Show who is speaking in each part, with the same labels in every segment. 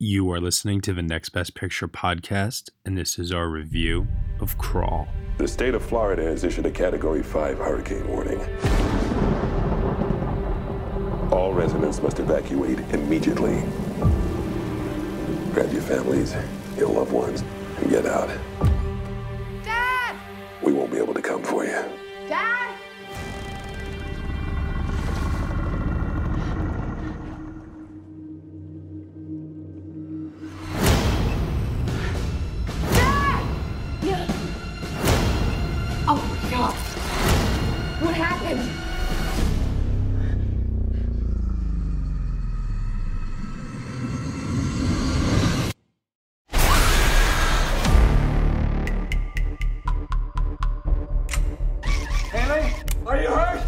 Speaker 1: You are listening to the Next Best Picture podcast, and this is our review of Crawl.
Speaker 2: The state of Florida has issued a Category 5 hurricane warning. All residents must evacuate immediately. Grab your families, your loved ones, and get out.
Speaker 3: Dad!
Speaker 2: We won't be able to come for you.
Speaker 3: Dad!
Speaker 4: Are you hurt?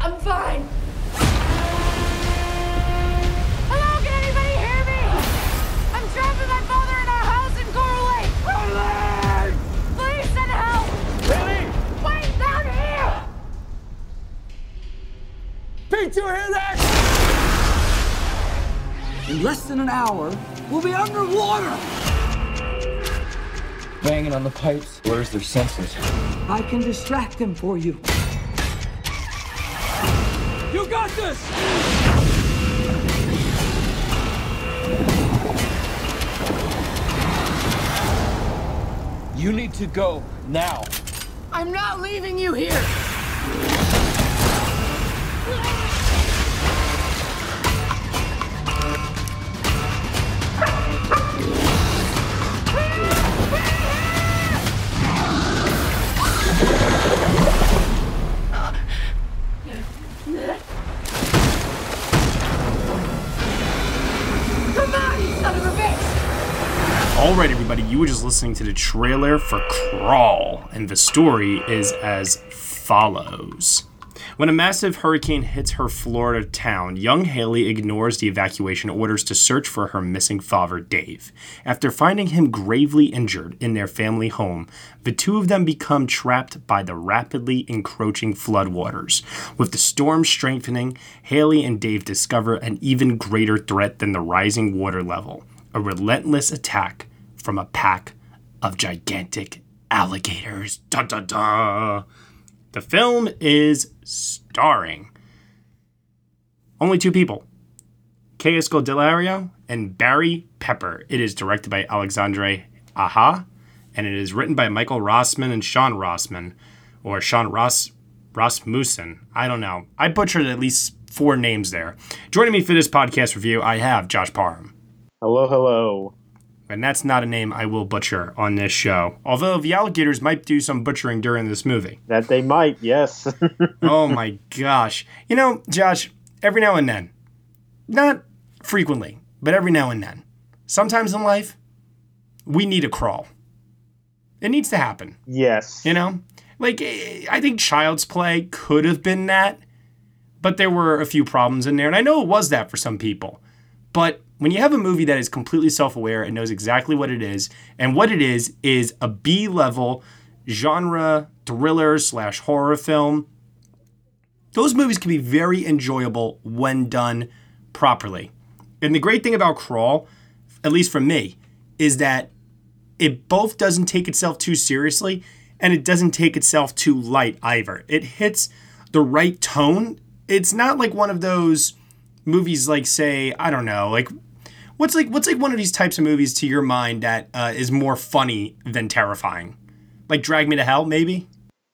Speaker 3: I'm fine. Hello, can anybody hear me? I'm trapped with my father in our house in Coral Lake. Please send help.
Speaker 4: Haley!
Speaker 3: Wait, down here.
Speaker 4: Pete, you hear that?
Speaker 5: In less than an hour, we'll be underwater.
Speaker 6: banging on the pipes. Where's their senses?
Speaker 5: I can distract them for you.
Speaker 4: You
Speaker 6: need to go now.
Speaker 3: I'm not leaving you here.
Speaker 1: Listening to the trailer for Crawl, and the story is as follows. When a massive hurricane hits her Florida town, young Haley ignores the evacuation orders to search for her missing father, Dave. After finding him gravely injured in their family home, the two of them become trapped by the rapidly encroaching floodwaters. With the storm strengthening, Haley and Dave discover an even greater threat than the rising water level a relentless attack from a pack of gigantic alligators. Da da da. The film is starring only two people Kaya Scodelario and Barry Pepper. It is directed by Alexandre Aja, and it is written by Michael Rossman and Sean Rossman, or Sean Ross Rasmussen. I don't know. I butchered at least four names there. Joining me for this podcast review, I have Josh Parham.
Speaker 7: Hello, hello.
Speaker 1: And that's not a name I will butcher on this show. Although the alligators might do some butchering during this movie.
Speaker 7: That they might, yes.
Speaker 1: oh my gosh. You know, Josh, every now and then, not frequently, but every now and then, sometimes in life, we need a crawl. It needs to happen,
Speaker 7: yes.
Speaker 1: you know? Like, eh, I think Child's Play could have been that, but there were a few problems in there. And I know it was that for some people. But when you have a movie that is completely self aware and knows exactly what it is, and what it is is a B level genre thriller slash horror film, those movies can be very enjoyable when done properly. And the great thing about Crawl, at least for me, is that it both doesn't take itself too seriously and it doesn't take itself too light either. It hits the right tone. It's not like one of those movies like say, I don't know, like what's like what's like one of these types of movies to your mind that uh, is more funny than terrifying? Like Drag Me to Hell, maybe?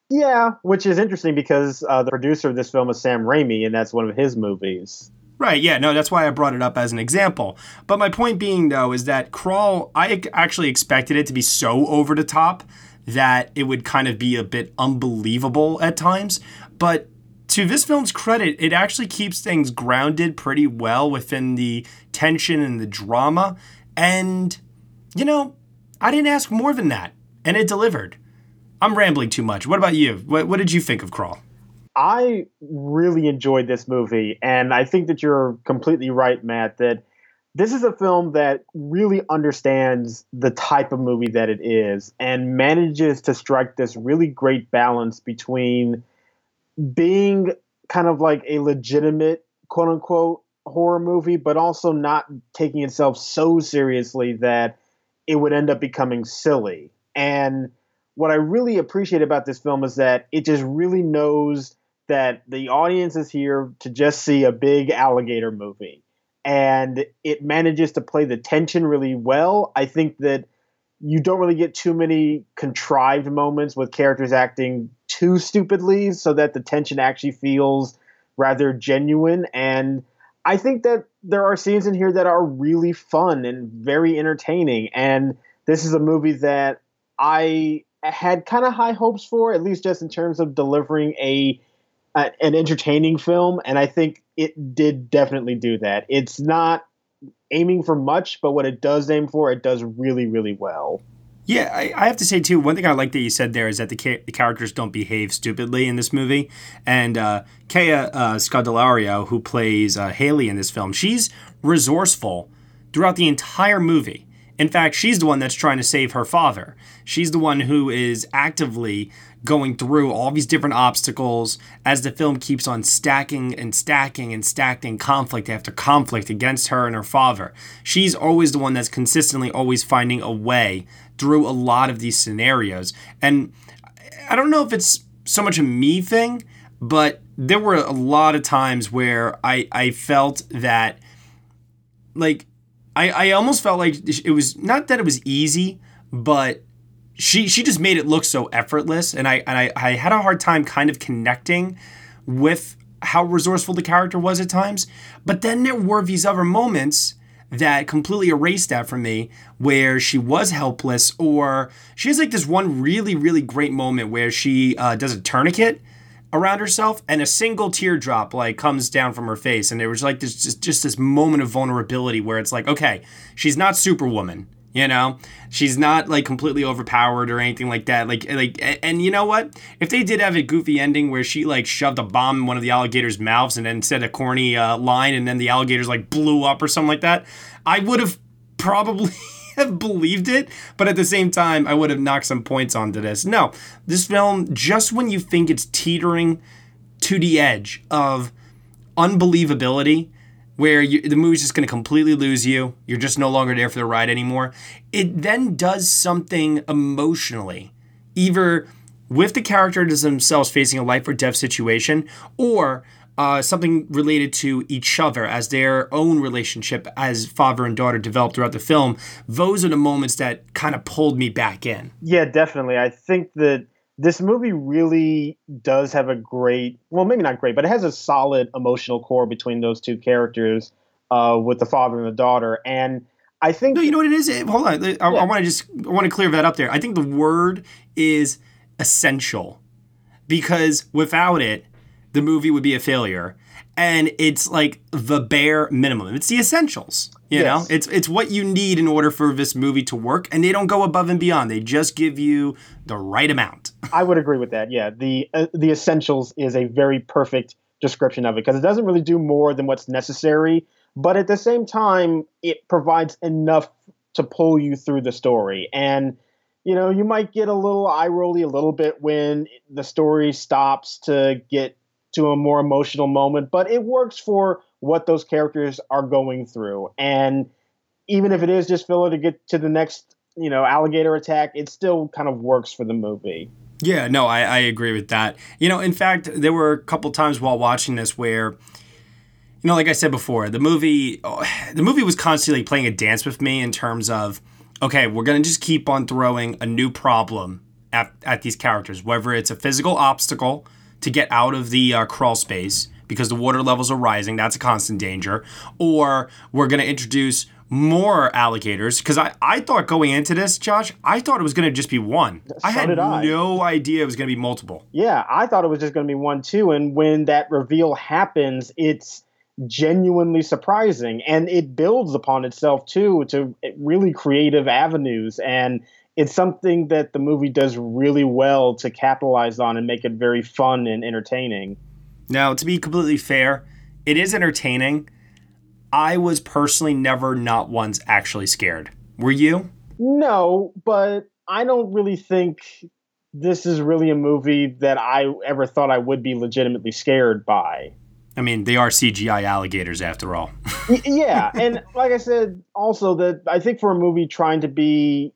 Speaker 7: Yeah, which is interesting because uh, the producer of this film is Sam Raimi, and that's one of his movies.
Speaker 1: Right, yeah, no, that's why I brought it up as an example. But my point being, though, is that Crawl, I actually expected it to be so over the top that it would kind of be a bit unbelievable at times. But to this film's credit, it actually keeps things grounded pretty well within the tension and the drama. And, you know, I didn't ask more than that, and it delivered. I'm rambling too much. What about you? What, what did you think of Crawl?
Speaker 7: I really enjoyed this movie, and I think that you're completely right, Matt, that this is a film that really understands the type of movie that it is and manages to strike this really great balance between being kind of like a legitimate quote unquote horror movie, but also not taking itself so seriously that it would end up becoming silly. And what I really appreciate about this film is that it just really knows that the audience is here to just see a big alligator movie. And it manages to play the tension really well. I think that you don't really get too many contrived moments with characters acting too stupidly so that the tension actually feels rather genuine. And I think that there are scenes in here that are really fun and very entertaining. And this is a movie that I had kind of high hopes for, at least just in terms of delivering a, a an entertaining film. And I think it did definitely do that. It's not aiming for much, but what it does aim for, it does really, really well.
Speaker 1: Yeah, I, I, have to say too. One thing I like that you said there is that the, ca- the characters don't behave stupidly in this movie. And uh, Kaya uh, Scodelario, who plays uh, Haley in this film, she's resourceful throughout the entire movie. In fact, she's the one that's trying to save her father. She's the one who is actively going through all these different obstacles as the film keeps on stacking and stacking and stacking conflict after conflict against her and her father. She's always the one that's consistently always finding a way through a lot of these scenarios. And I don't know if it's so much a me thing, but there were a lot of times where I, I felt that like I, I almost felt like it was not that it was easy, but she she just made it look so effortless, and I and I, I had a hard time kind of connecting with how resourceful the character was at times. But then there were these other moments that completely erased that from me where she was helpless or she has like this one really really great moment where she uh, does a tourniquet around herself and a single teardrop like comes down from her face and there was like this just, just this moment of vulnerability where it's like okay she's not superwoman you know? She's not like completely overpowered or anything like that like like and you know what? If they did have a goofy ending where she like shoved a bomb in one of the alligators mouths and then said a corny uh, line and then the alligators like blew up or something like that i would have probably have believed it, but at the same time, I would have knocked some points onto this. No, this film, just when you think it's teetering to the edge of unbelievability, where you, the movie's just going to completely lose you, you're just no longer there for the ride anymore, it then does something emotionally, either with the characters themselves facing a life or death situation, or uh, something related to each other as their own relationship as father and daughter developed throughout the film. Those are the moments that kind of pulled me back in.
Speaker 7: Yeah, definitely. I think that this movie really does have a great, well, maybe not great, but it has a solid emotional core between those two characters uh, with the father and the daughter. And I think.
Speaker 1: No, you know what it is? Hold on. I, yeah. I want to just, I want to clear that up there. I think the word is essential because without it, the movie would be a failure. And it's like the bare minimum. It's the essentials. You yes. know, it's it's what you need in order for this movie to work, and they don't go above and beyond. They just give you the right amount.
Speaker 7: I would agree with that. Yeah, the uh, the essentials is a very perfect description of it because it doesn't really do more than what's necessary, but at the same time, it provides enough to pull you through the story. And you know, you might get a little eye rolly a little bit when the story stops to get to a more emotional moment, but it works for what those characters are going through. And even if it is just filler to get to the next, you know, alligator attack, it still kind of works for the movie.
Speaker 1: Yeah, no, I, I agree with that. You know, in fact, there were a couple times while watching this where, you know, like I said before, the movie, oh, the movie was constantly playing a dance with me in terms of, okay, we're gonna just keep on throwing a new problem at, at these characters, whether it's a physical obstacle to get out of the uh, crawl space because the water levels are rising. That's a constant danger. Or we're going to introduce more alligators because I, I thought going into this, Josh, I thought it was going to just be one. So I had I. no idea it was going to be multiple.
Speaker 7: Yeah, I thought it was just going to be one too. And when that reveal happens, it's genuinely surprising and it builds upon itself too to really creative avenues and it's something that the movie does really well to capitalize on and make it very fun and entertaining.
Speaker 1: Now, to be completely fair, it is entertaining. I was personally never not once actually scared. Were you?
Speaker 7: No, but I don't really think this is really a movie that I ever thought I would be legitimately scared by.
Speaker 1: I mean, they are CGI alligators after all.
Speaker 7: Yeah, and like I said, also that I think for a movie trying to be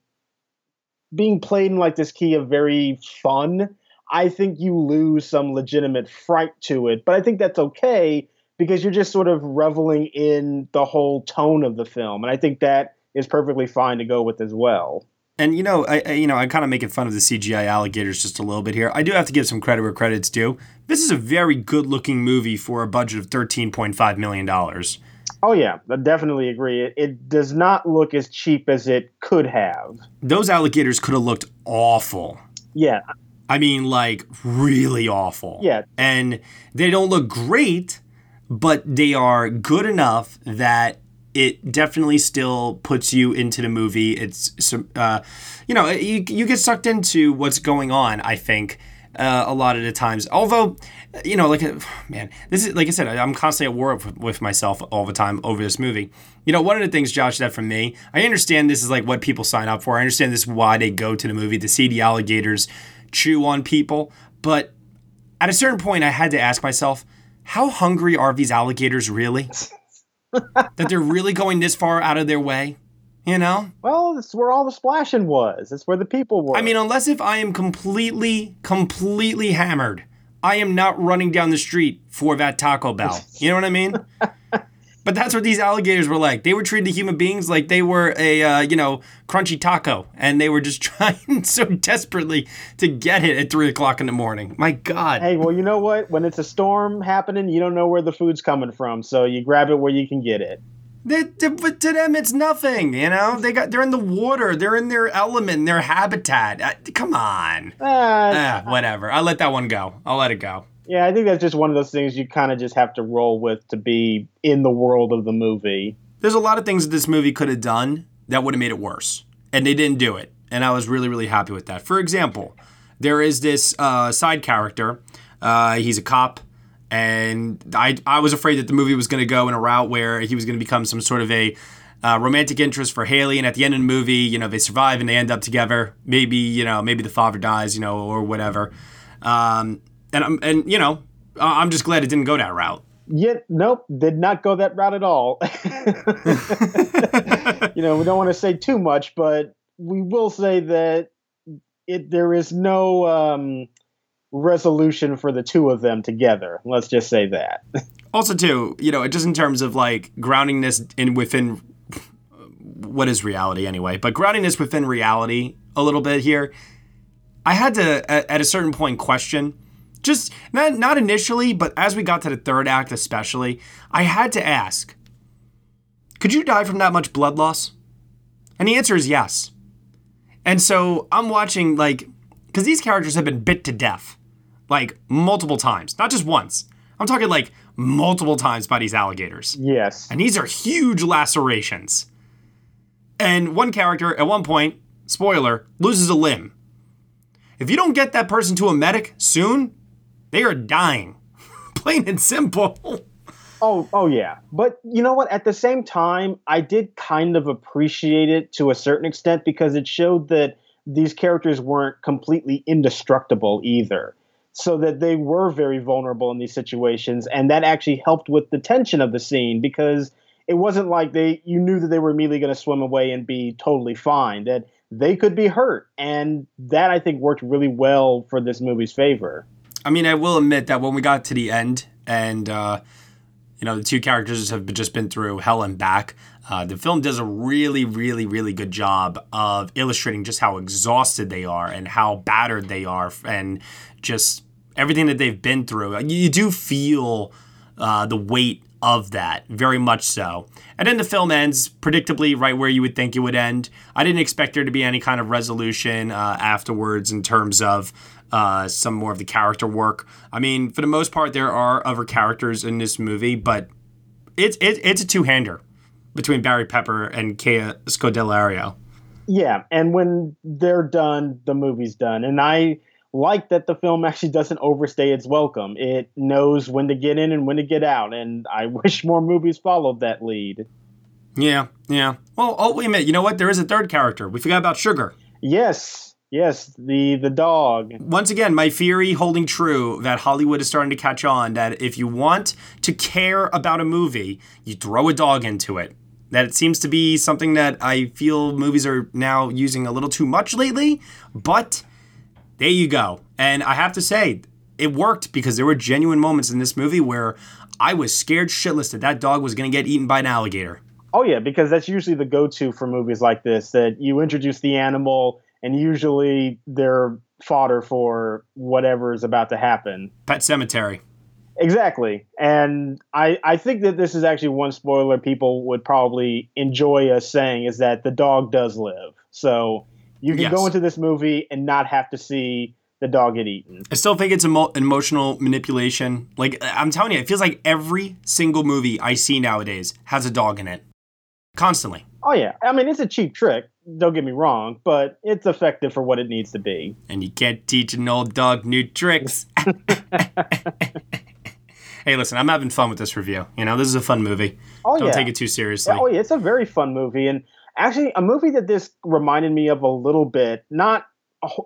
Speaker 7: being played in like this key of very fun, I think you lose some legitimate fright to it. But I think that's okay because you're just sort of reveling in the whole tone of the film, and I think that is perfectly fine to go with as well.
Speaker 1: And you know, I, I you know, I'm kind of making fun of the CGI alligators just a little bit here. I do have to give some credit where credit's due. This is a very good-looking movie for a budget of 13.5 million dollars.
Speaker 7: Oh yeah, I definitely agree. It, it does not look as cheap as it could have.
Speaker 1: Those alligators could have looked awful.
Speaker 7: Yeah,
Speaker 1: I mean, like really awful.
Speaker 7: Yeah.
Speaker 1: And they don't look great, but they are good enough that it definitely still puts you into the movie. It's uh, you know, you, you get sucked into what's going on. I think uh, a lot of the times. Although, you know, like man, this is like I said, I'm constantly at war with, with myself all the time over this movie. You know, one of the things, Josh, that for me, I understand this is like what people sign up for. I understand this is why they go to the movie to see the alligators chew on people. But at a certain point, I had to ask myself, how hungry are these alligators really? that they're really going this far out of their way? You know?
Speaker 7: well, it's where all the splashing was. It's where the people were.
Speaker 1: I mean, unless if I am completely, completely hammered, I am not running down the street for that Taco Bell. You know what I mean? but that's what these alligators were like. They were treated human beings like they were a, uh, you know, crunchy taco, and they were just trying so desperately to get it at three o'clock in the morning. My God.
Speaker 7: Hey, well, you know what? When it's a storm happening, you don't know where the food's coming from, so you grab it where you can get it.
Speaker 1: They, they- but to them, it's nothing. You know, they got they're in the water, they're in their element, their habitat. Uh, come on.
Speaker 7: Ah,
Speaker 1: Ah, whatever. I'll let that one go. I'll let it go.
Speaker 7: yeah, I think that's just one of those things you kind of just have to roll with to be in the world of the movie.
Speaker 1: There's a lot of things that this movie could have done that would have made it worse, and they didn't do it. And I was really, really happy with that. For example, there is this uh, side character. Uh, he's a cop, and I, I was afraid that the movie was going to go in a route where he was going to become some sort of a uh, romantic interest for Haley. And at the end of the movie, you know, they survive and they end up together. Maybe, you know, maybe the father dies, you know, or whatever. Um, and I'm, and you know, I'm just glad it didn't go that route.
Speaker 7: Yet, nope, did not go that route at all. you know, we don't want to say too much, but we will say that it there is no um, resolution for the two of them together. Let's just say that.
Speaker 1: also too you know just in terms of like grounding this in within what is reality anyway but grounding this within reality a little bit here i had to at, a certain point question just not not initially but as we got to the third act especially i had to ask could you die from that much blood loss and the answer is yes and so i'm watching like because these characters have been bit to death like multiple times not just once i'm talking like multiple times by these alligators
Speaker 7: Yes.
Speaker 1: and these are huge lacerations. And one character, at one point, spoiler, loses a limb. If you don't get that person to a medic soon, they are dying. Plain and simple.
Speaker 7: Oh, oh yeah. But you know what? At the same time, I did kind of appreciate it to a certain extent because it showed that these characters weren't completely indestructible either. So that they were very vulnerable in these situations, and that actually helped with the tension of the scene because it wasn't like they you knew that they were immediately going to swim away and be totally fine. That they could be hurt, and that I think worked really well for this movie's favor.
Speaker 1: I mean, I will admit that when we got to the end and, uh, you know, the two characters have just been through hell and back, uh, the film does a really, really, really good job of illustrating just how exhausted they are and how battered they are and just everything that they've been through. You, you do feel uh, the weight of that, very much so. And then the film ends predictably right where you would think it would end. I didn't expect there to be any kind of resolution uh, afterwards in terms of uh, some more of the character work. I mean, for the most part, there are other characters in this movie, but it's it, it's a two hander between Barry Pepper and Kaya Scodelario.
Speaker 7: Yeah, and when they're done, the movie's done. And I like that the film actually doesn't overstay its welcome. It knows when to get in and when to get out, and I wish more movies followed that lead.
Speaker 1: Yeah, yeah. Well, oh wait a minute. You know what? There is a third character. We forgot about Sugar.
Speaker 7: Yes, Yes, the the dog.
Speaker 1: Once again, my theory holding true that Hollywood is starting to catch on that if you want to care about a movie, you throw a dog into it. That it seems to be something that I feel movies are now using a little too much lately, but there you go. And I have to say, it worked because there were genuine moments in this movie where I was scared shitless that that dog was going to get eaten by an alligator.
Speaker 7: Oh yeah, because that's usually the go-to for movies like this. That you introduce the animal, and usually they're fodder for whatever is about to happen.
Speaker 1: Pet Sematary.
Speaker 7: Exactly, and I I think that this is actually one spoiler people would probably enjoy us saying is that the dog does live. So you can
Speaker 1: Yes.
Speaker 7: go into this movie and not have to see the dog get eaten.
Speaker 1: I still think it's emo- emotional manipulation. Like I'm telling you, it feels like every single movie I see nowadays has a dog in it, constantly.
Speaker 7: Oh yeah, I mean it's a cheap trick. Don't get me wrong, but it's effective for what it needs to be.
Speaker 1: And you can't teach an old dog new tricks. hey, listen, I'm having fun with this review. You know, this is a fun movie.
Speaker 7: Oh yeah.
Speaker 1: Don't
Speaker 7: yeah.
Speaker 1: take it too seriously.
Speaker 7: Oh yeah, it's a very fun movie, and actually a movie that this reminded me of a little bit, not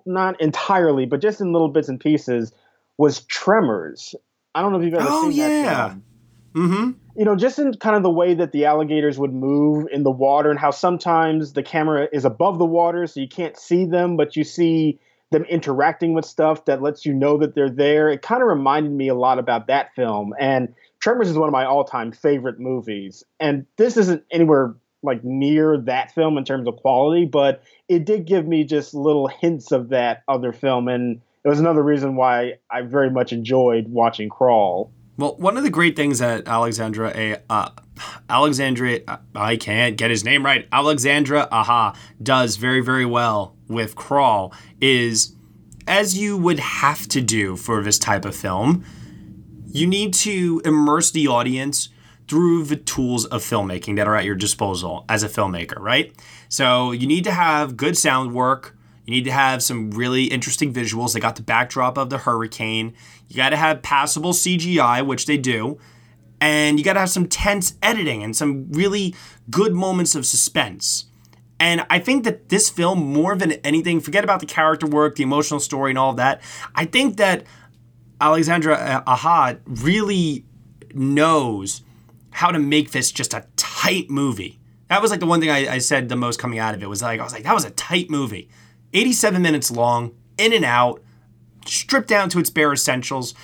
Speaker 7: not entirely, but just in little bits and pieces, was Tremors. I don't know if you've ever
Speaker 1: Oh,
Speaker 7: seen that
Speaker 1: yeah.
Speaker 7: film.
Speaker 1: Mm-hmm.
Speaker 7: You know, just in kind of the way that the alligators would move in the water, and how sometimes the camera is above the water, so you can't see them, but you see them interacting with stuff that lets you know that they're there. It kind of reminded me a lot about that film. And Tremors is one of my all-time favorite movies. And this isn't anywhere like near that film in terms of quality, but it did give me just little hints of that other film and it was another reason why I very much enjoyed watching Crawl.
Speaker 1: Well, one of the great things that Alexandra, A, uh, Alexandra, I can't get his name right. Alexandra Aja does very, very well with Crawl is, as you would have to do for this type of film, you need to immerse the audience through the tools of filmmaking that are at your disposal as a filmmaker, right? So you need to have good sound work. You need to have some really interesting visuals. They got the backdrop of the hurricane. You got to have passable CGI, which they do. And you got to have some tense editing and some really good moments of suspense. And I think that this film, more than anything, forget about the character work, the emotional story, and all that. I think that Alexandra uh, Aja really knows how to make this just a tight movie. That was like the one thing I, I said the most coming out of it was like I was like that was a tight movie, 87 minutes long, in and out, stripped down to its bare essentials,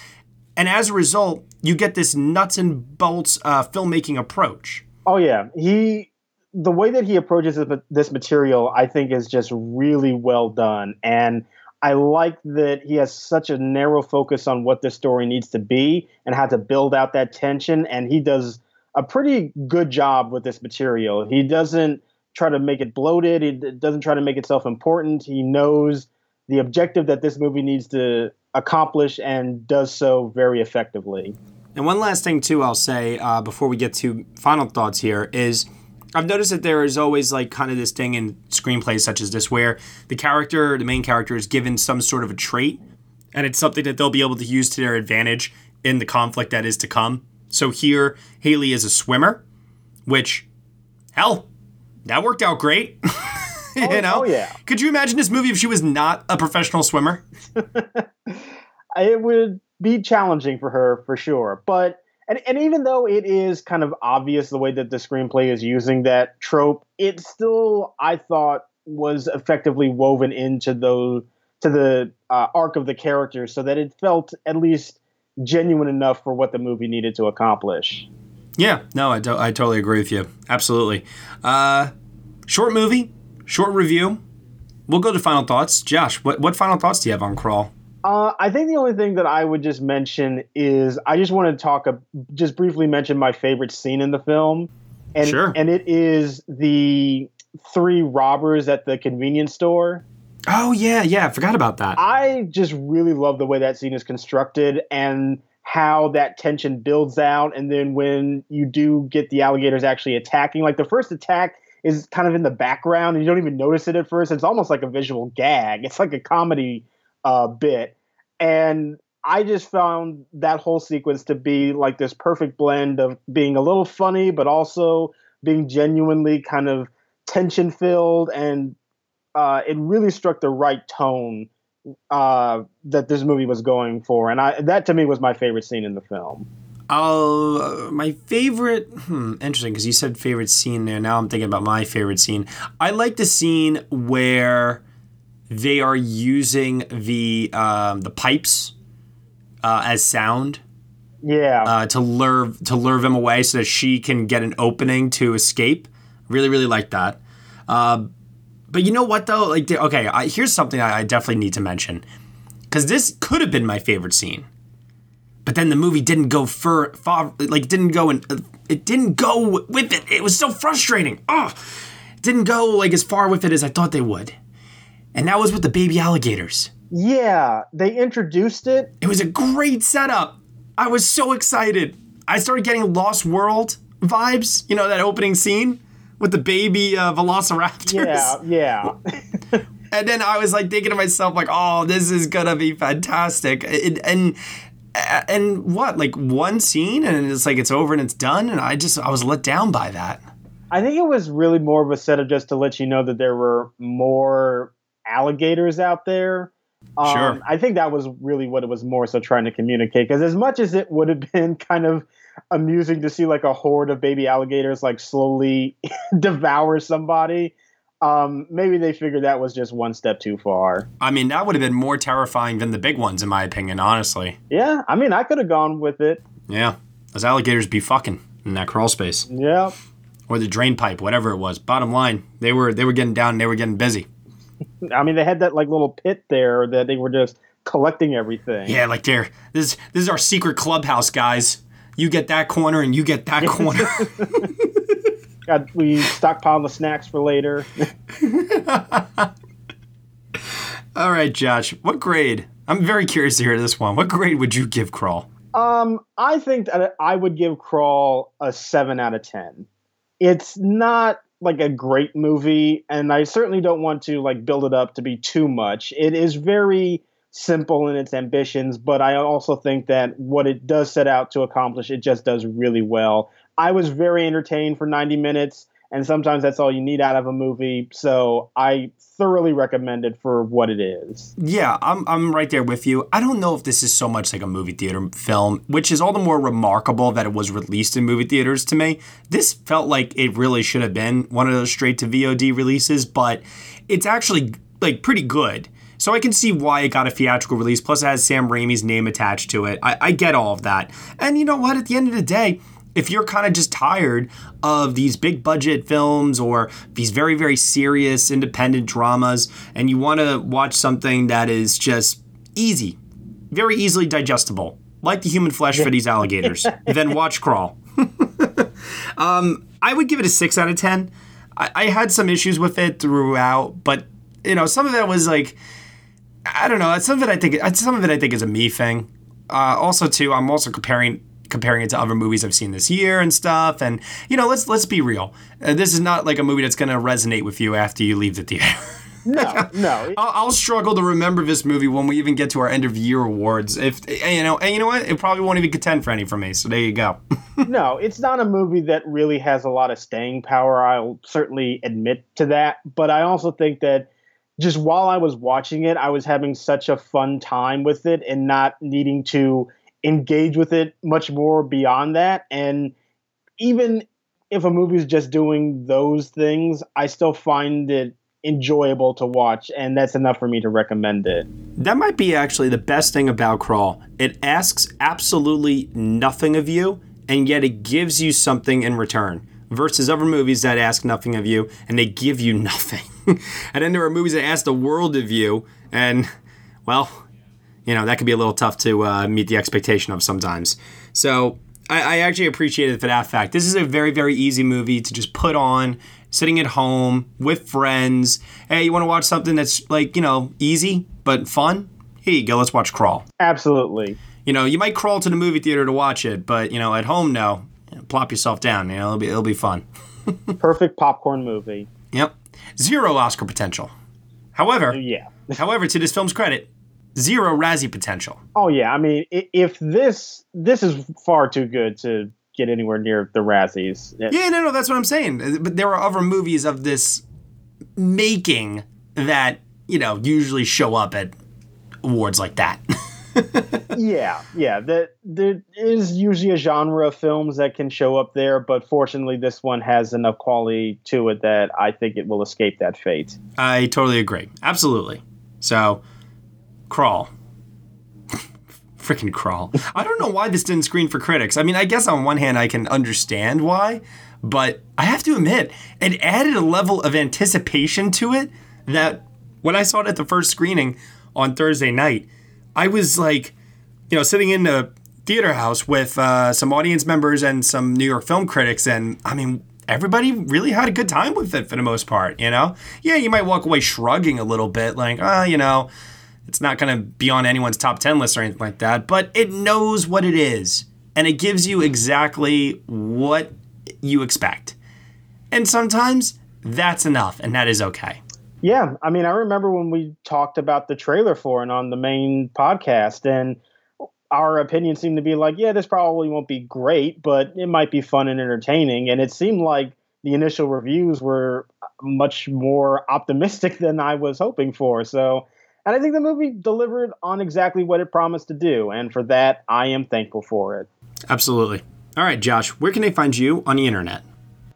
Speaker 1: and as a result, you get this nuts and bolts uh, filmmaking approach.
Speaker 7: Oh yeah, he the way that he approaches this- material, I think, is just really well done, and I like that he has such a narrow focus on what the story needs to be and how to build out that tension, and he does a pretty good job with this material. He doesn't try to make it bloated. He doesn't try to make it self-important. He knows the objective that this movie needs to accomplish and does so very effectively.
Speaker 1: And one last thing too, I'll say uh, before we get to final thoughts here is I've noticed that there is always like kind of this thing in screenplays such as this where the character, the main character, is given some sort of a trait, and it's something that they'll be able to use to their advantage in the conflict that is to come. So here, Haley is a swimmer, which, hell, that worked out great. you know?
Speaker 7: oh, yeah.
Speaker 1: Could you imagine this movie if she was not a professional swimmer?
Speaker 7: it would be challenging for her for sure. But and, and even though it is kind of obvious the way that the screenplay is using that trope, it still I thought was effectively woven into the to the uh, arc of the characters, so that it felt at least genuine enough for what the movie needed to accomplish.
Speaker 1: Yeah, no, I, do- I totally agree with you. Absolutely. Uh, short movie, short review. We'll go to final thoughts. Josh, what, what final thoughts do you have on Crawl?
Speaker 7: Uh, I think the only thing that I would just mention is I just want to talk, a, just briefly mention my favorite scene in the film, and
Speaker 1: Sure.
Speaker 7: and it is the three robbers at the convenience store.
Speaker 1: Oh, yeah, yeah, I forgot about that.
Speaker 7: I just really love the way that scene is constructed and how that tension builds out, and then when you do get the alligators actually attacking, like the first attack is kind of in the background, and you don't even notice it at first. It's almost like a visual gag. It's like a comedy uh, bit, and I just found that whole sequence to be like this perfect blend of being a little funny, but also being genuinely kind of tension filled and uh, it really struck the right tone uh, that this movie was going for, and I that to me was my favorite scene in the film.
Speaker 1: Uh, my favorite, hmm, interesting, because you said favorite scene there. Now I'm thinking about my favorite scene. I like the scene where they are using the um, the pipes uh, as sound
Speaker 7: Yeah,
Speaker 1: uh, to lure to lure them away so that she can get an opening to escape. Really, really like that. But you know what though? Like, okay, I, here's something I, I definitely need to mention because this could have been my favorite scene, but then the movie didn't go fur, far, like didn't go and uh, it didn't go with it. It was so frustrating. Oh, didn't go like as far with it as I thought they would, and that was with the baby alligators.
Speaker 7: yeah. They introduced it.
Speaker 1: It was a great setup. I was so excited. I started getting Lost World vibes. You know that opening scene with the baby uh, velociraptors.
Speaker 7: Yeah, yeah.
Speaker 1: And then I was like thinking to myself, like, "Oh, this is gonna be fantastic." It, and and what, like one scene, and it's like it's over and it's done. And I just I was let down by that.
Speaker 7: I think it was really more of a setup just to let you know that there were more alligators out there. Um,
Speaker 1: Sure.
Speaker 7: I think that was really what it was more so trying to communicate. Because as much as it would have been kind of amusing to see like a horde of baby alligators like slowly devour somebody, um, maybe they figured that was just one step too far.
Speaker 1: I mean, that would have been more terrifying than the big ones, in my opinion. Honestly,
Speaker 7: Yeah, I mean, I could have gone with it.
Speaker 1: yeah, those alligators be fucking in that crawl space
Speaker 7: Yeah.
Speaker 1: or the drain pipe, whatever it was. Bottom line, they were they were getting down, and they were getting busy.
Speaker 7: I mean, they had that like little pit there that they were just collecting everything.
Speaker 1: Yeah, like there. This this is our secret clubhouse, guys. You get that corner, and you get that corner.
Speaker 7: Got, we stockpiled the snacks for later.
Speaker 1: All right, Josh. What grade? I'm very curious to hear this one. What grade would you give Crawl?
Speaker 7: Um, I think that I would give Crawl a seven out of ten. It's not like a great movie, and I certainly don't want to like build it up to be too much. It is very simple in its ambitions, but I also think that what it does set out to accomplish, it just does really well. I was very entertained for 90 minutes, and sometimes that's all you need out of a movie. So I thoroughly recommend it for what it is.
Speaker 1: Yeah, I'm I'm right there with you. I don't know if this is so much like a movie theater film, which is all the more remarkable that it was released in movie theaters to me. This felt like it really should have been one of those straight to VOD releases, but it's actually like pretty good. So I can see why it got a theatrical release. Plus, it has Sam Raimi's name attached to it. I, I get all of that. And you know what? At the end of the day, if you're kind of just tired of these big budget films or these very, very serious independent dramas and you want to watch something that is just easy, very easily digestible, like the human flesh for these alligators, then watch Crawl. um, I would give it a 6 out of 10. I, I had some issues with it throughout, but you know, some of that was like, I don't know. Some of it I think some of it I think is a me thing. Uh, also, too, I'm also comparing comparing it to other movies I've seen this year and stuff. And you know, let's let's be real. Uh, this is not like a movie that's going to resonate with you after you leave the theater.
Speaker 7: No, no.
Speaker 1: I'll, I'll struggle to remember this movie when we even get to our end of year awards. If you know, and you know what, it probably won't even contend for any for me. So there you go.
Speaker 7: no, it's not a movie that really has a lot of staying power. I'll certainly admit to that. But I also think that just while I was watching it, I was having such a fun time with it and not needing to engage with it much more beyond that. And even if a movie is just doing those things, I still find it enjoyable to watch. And that's enough for me to recommend it.
Speaker 1: That might be actually the best thing about Crawl. It asks absolutely nothing of you, and yet it gives you something in return. Versus other movies that ask nothing of you and they give you nothing. and then there are movies that ask the world of you, and well, you know, that can be a little tough to uh, meet the expectation of sometimes. So I, I actually appreciate it for that fact. This is a very, very easy movie to just put on, sitting at home with friends. Hey, you want to watch something that's like, you know, easy but fun? Here you go, let's watch Crawl.
Speaker 7: Absolutely.
Speaker 1: You know, you might crawl to the movie theater to watch it, but, you know, at home, no. Plop yourself down, you know, it'll be, it'll be fun.
Speaker 7: Perfect popcorn movie.
Speaker 1: Yep. Zero Oscar potential. However, uh,
Speaker 7: Yeah.
Speaker 1: however, to this film's credit, zero Razzie potential.
Speaker 7: Oh yeah, I mean, if this this is far too good to get anywhere near the Razzies.
Speaker 1: Yeah, no, no, that's what I'm saying. But there are other movies of this making that, you know, usually show up at awards like that.
Speaker 7: yeah, yeah. That there is usually a genre of films that can show up there, but fortunately, this one has enough quality to it that I think it will escape that fate.
Speaker 1: I totally agree. Absolutely. So, Crawl. Freaking Crawl. I don't know why this didn't screen for critics. I mean, I guess on one hand, I can understand why, but I have to admit, it added a level of anticipation to it that when I saw it at the first screening on Thursday night, I was like, you know, sitting in a theater house with uh, some audience members and some New York film critics, and I mean, everybody really had a good time with it for the most part. You know, yeah, you might walk away shrugging a little bit, like, ah, oh, you know, it's not going to be on anyone's top ten list or anything like that, but it knows what it is, and it gives you exactly what you expect, and sometimes that's enough, and that is okay.
Speaker 7: Yeah, I mean, I remember when we talked about the trailer for it on the main podcast, and our opinion seemed to be like, yeah, this probably won't be great, but it might be fun and entertaining. And it seemed like the initial reviews were much more optimistic than I was hoping for. So, and I think the movie delivered on exactly what it promised to do. And for that, I am thankful for it.
Speaker 1: Absolutely. All right, Josh, where can they find you on the internet?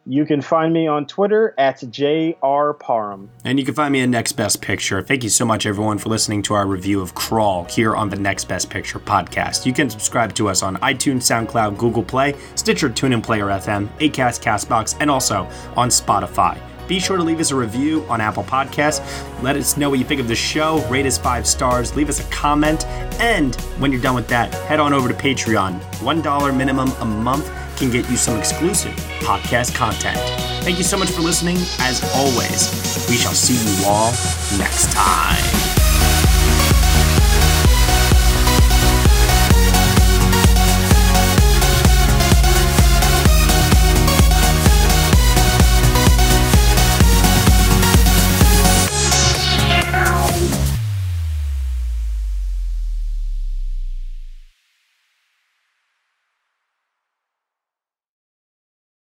Speaker 7: You can find me on Twitter at JRParham.
Speaker 1: And you can find me at Next Best Picture. Thank you so much, everyone, for listening to our review of Crawl here on the Next Best Picture podcast. You can subscribe to us on iTunes, SoundCloud, Google Play, Stitcher, TuneIn Player FM, Acast, Castbox, and also on Spotify. Be sure to leave us a review on Apple Podcasts. Let us know what you think of the show. Rate us five stars. Leave us a comment. And when you're done with that, head on over to Patreon. $1 minimum a month can get you some exclusive podcast content. Thank you so much for listening. As always, we shall see you all next time.